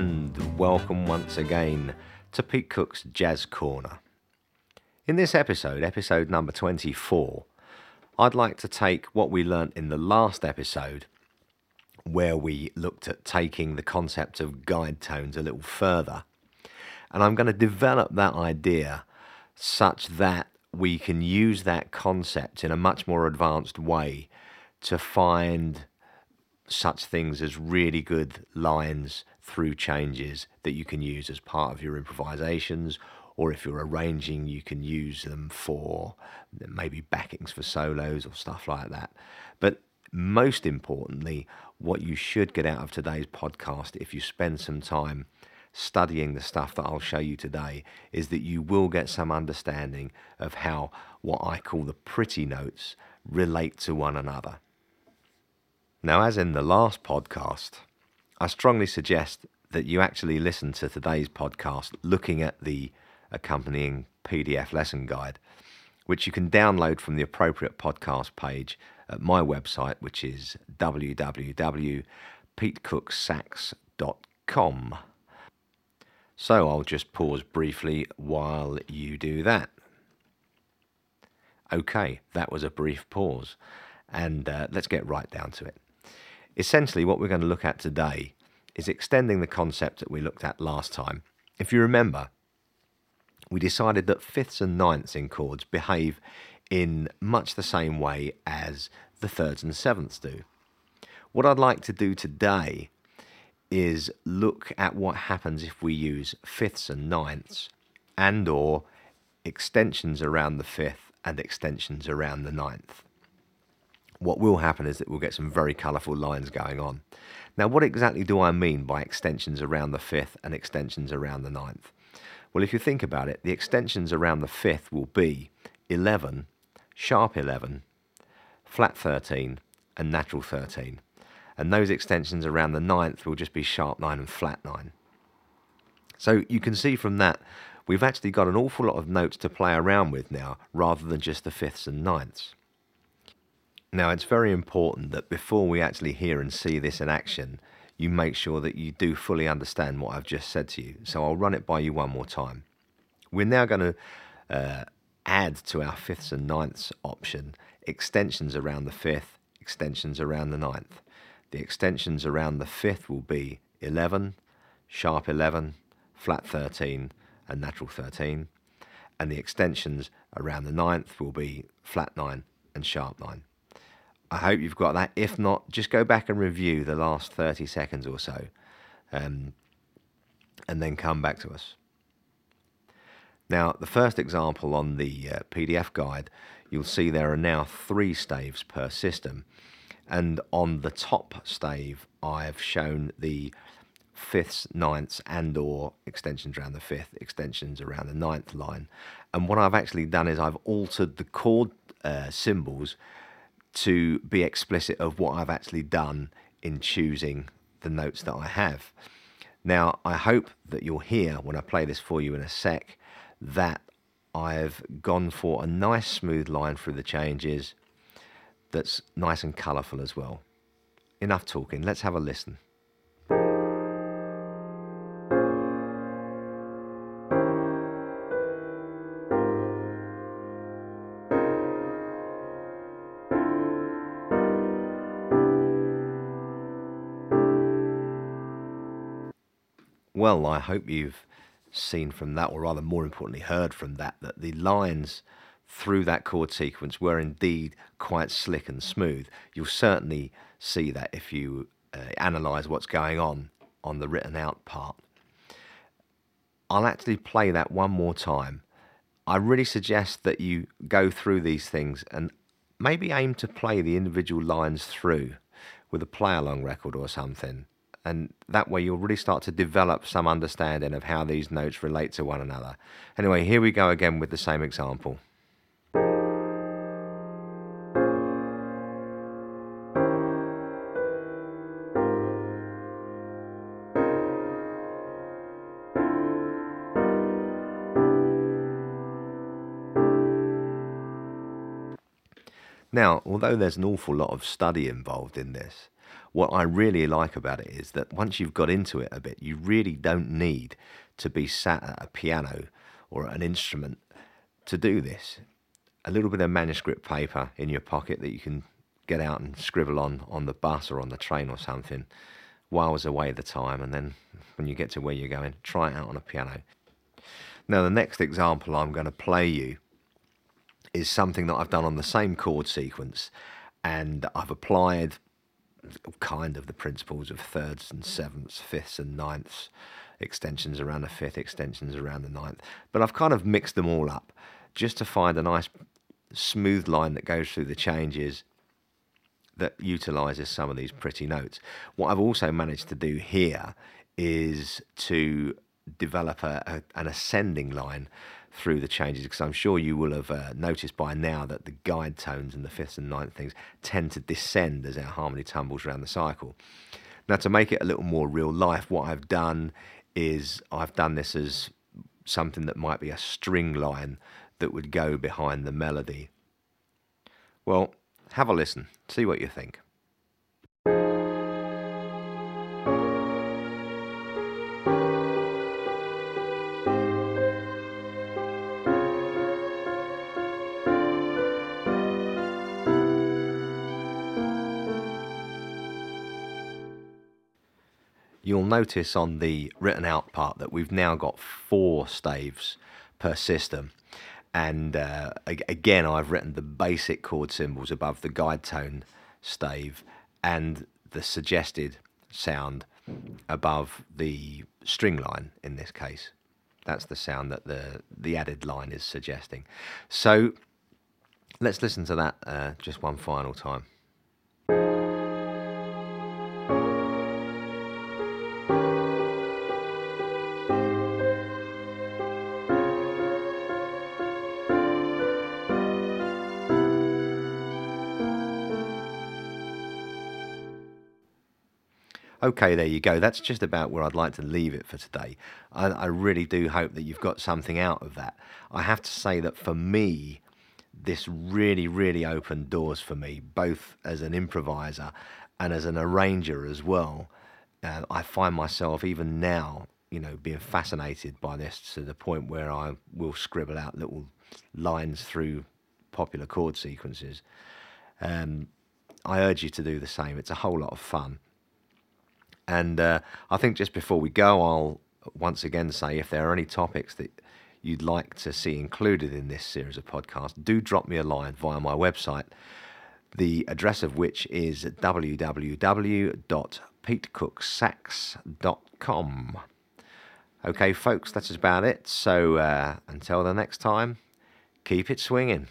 and welcome once again to Pete Cook's Jazz Corner. In this episode, episode number 24, I'd like to take what we learnt in the last episode, where we looked at taking the concept of guide tones a little further, and I'm going to develop that idea such that we can use that concept in a much more advanced way to find such things as really good lines through changes that you can use as part of your improvisations or if you're arranging you can use them for maybe backings for solos or stuff like that but most importantly what you should get out of today's podcast if you spend some time studying the stuff that I'll show you today is that you will get some understanding of how what I call the pretty notes relate to one another. Now, as in the last podcast, I strongly suggest that you actually listen to today's podcast looking at the accompanying PDF lesson guide, which you can download from the appropriate podcast page at my website, which is www.petecooksax.com. So I'll just pause briefly while you do that. Okay, that was a brief pause, and uh, let's get right down to it. Essentially, what we're going to look at today is extending the concept that we looked at last time. If you remember, we decided that fifths and ninths in chords behave in much the same way as the thirds and sevenths do. What I'd like to do today is look at what happens if we use fifths and ninths and or extensions around the fifth and extensions around the ninth. What will happen is that we'll get some very colourful lines going on. Now, what exactly do I mean by extensions around the fifth and extensions around the ninth? Well, if you think about it, the extensions around the fifth will be 11, sharp 11, flat 13, and natural 13 and those extensions around the ninth will just be sharp 9 and flat 9. So you can see from that we've actually got an awful lot of notes to play around with now rather than just the fifths and ninths. Now it's very important that before we actually hear and see this in action, you make sure that you do fully understand what I've just said to you. So I'll run it by you one more time. We're now going to uh, add to our fifths and ninths option extensions around the fifth, extensions around the ninth. The extensions around the fifth will be 11, sharp 11, flat 13, and natural 13. And the extensions around the ninth will be flat 9 and sharp 9. I hope you've got that. If not, just go back and review the last 30 seconds or so um, and then come back to us. Now, the first example on the uh, PDF guide, you'll see there are now three staves per system. And on the top stave, I've shown the fifths, ninths, and or extensions around the fifth, extensions around the ninth line. And what I've actually done is I've altered the chord uh, symbols to be explicit of what I've actually done in choosing the notes that I have. Now, I hope that you'll hear when I play this for you in a sec that I've gone for a nice smooth line through the changes that's nice and colourful as well. Enough talking, let's have a listen. Well, I hope you've seen from that, or rather more importantly, heard from that, that the lines through that chord sequence were indeed quite slick and smooth. You'll certainly see that if you uh, analyze what's going on on the written out part. I'll actually play that one more time. I really suggest that you go through these things and maybe aim to play the individual lines through with a play along record or something. And that way you'll really start to develop some understanding of how these notes relate to one another. Anyway, here we go again with the same example. Now, although there's an awful lot of study involved in this, what I really like about it is that once you've got into it a bit, you really don't need to be sat at a piano or an instrument to do this. A little bit of manuscript paper in your pocket that you can get out and scribble on on the bus or on the train or something while whiles away the time, and then when you get to where you're going, try it out on a piano. Now, the next example I'm going to play you is something that I've done on the same chord sequence, and I've applied kind of the principles of thirds and mm. sevenths, fifths and ninths, extensions around the fifth, extensions around the ninth. But I've kind of mixed them all up just to find a nice smooth line that goes through the changes that utilizes some of these pretty notes. What I've also managed to do here is to develop a, a, an ascending line through the changes because I'm sure you will have uh, noticed by now that the guide tones and the fifths and ninth things tend to descend as our harmony tumbles around the cycle. Now, to make it a little more real life, what I've done is I've done this as something that might be a string line that would go behind the melody. Well, have a listen, see what you think. You'll notice on the written out part that we've now got four staves per system and uh, again I've written the basic chord symbols above the guide tone stave and the suggested sound above the string line in this case. That's the sound that the the added line is suggesting. So let's listen to that uh, just one final time. Okay, there you go. That's just about where I'd like to leave it for today. I, I, really do hope that you've got something out of that. I have to say that for me, this really, really opened doors for me, both as an improviser and as an arranger as well. Uh, I find myself even now, you know, being fascinated by this to the point where I will scribble out little lines through popular chord sequences. Um, I urge you to do the same. It's a whole lot of fun. And uh, I think just before we go, I'll once again say if there are any topics that you'd like to see included in this series of podcasts, do drop me a line via my website, the address of which is www.petecooksax.com. Okay, folks, that's about it. So uh, until the next time, keep it swinging.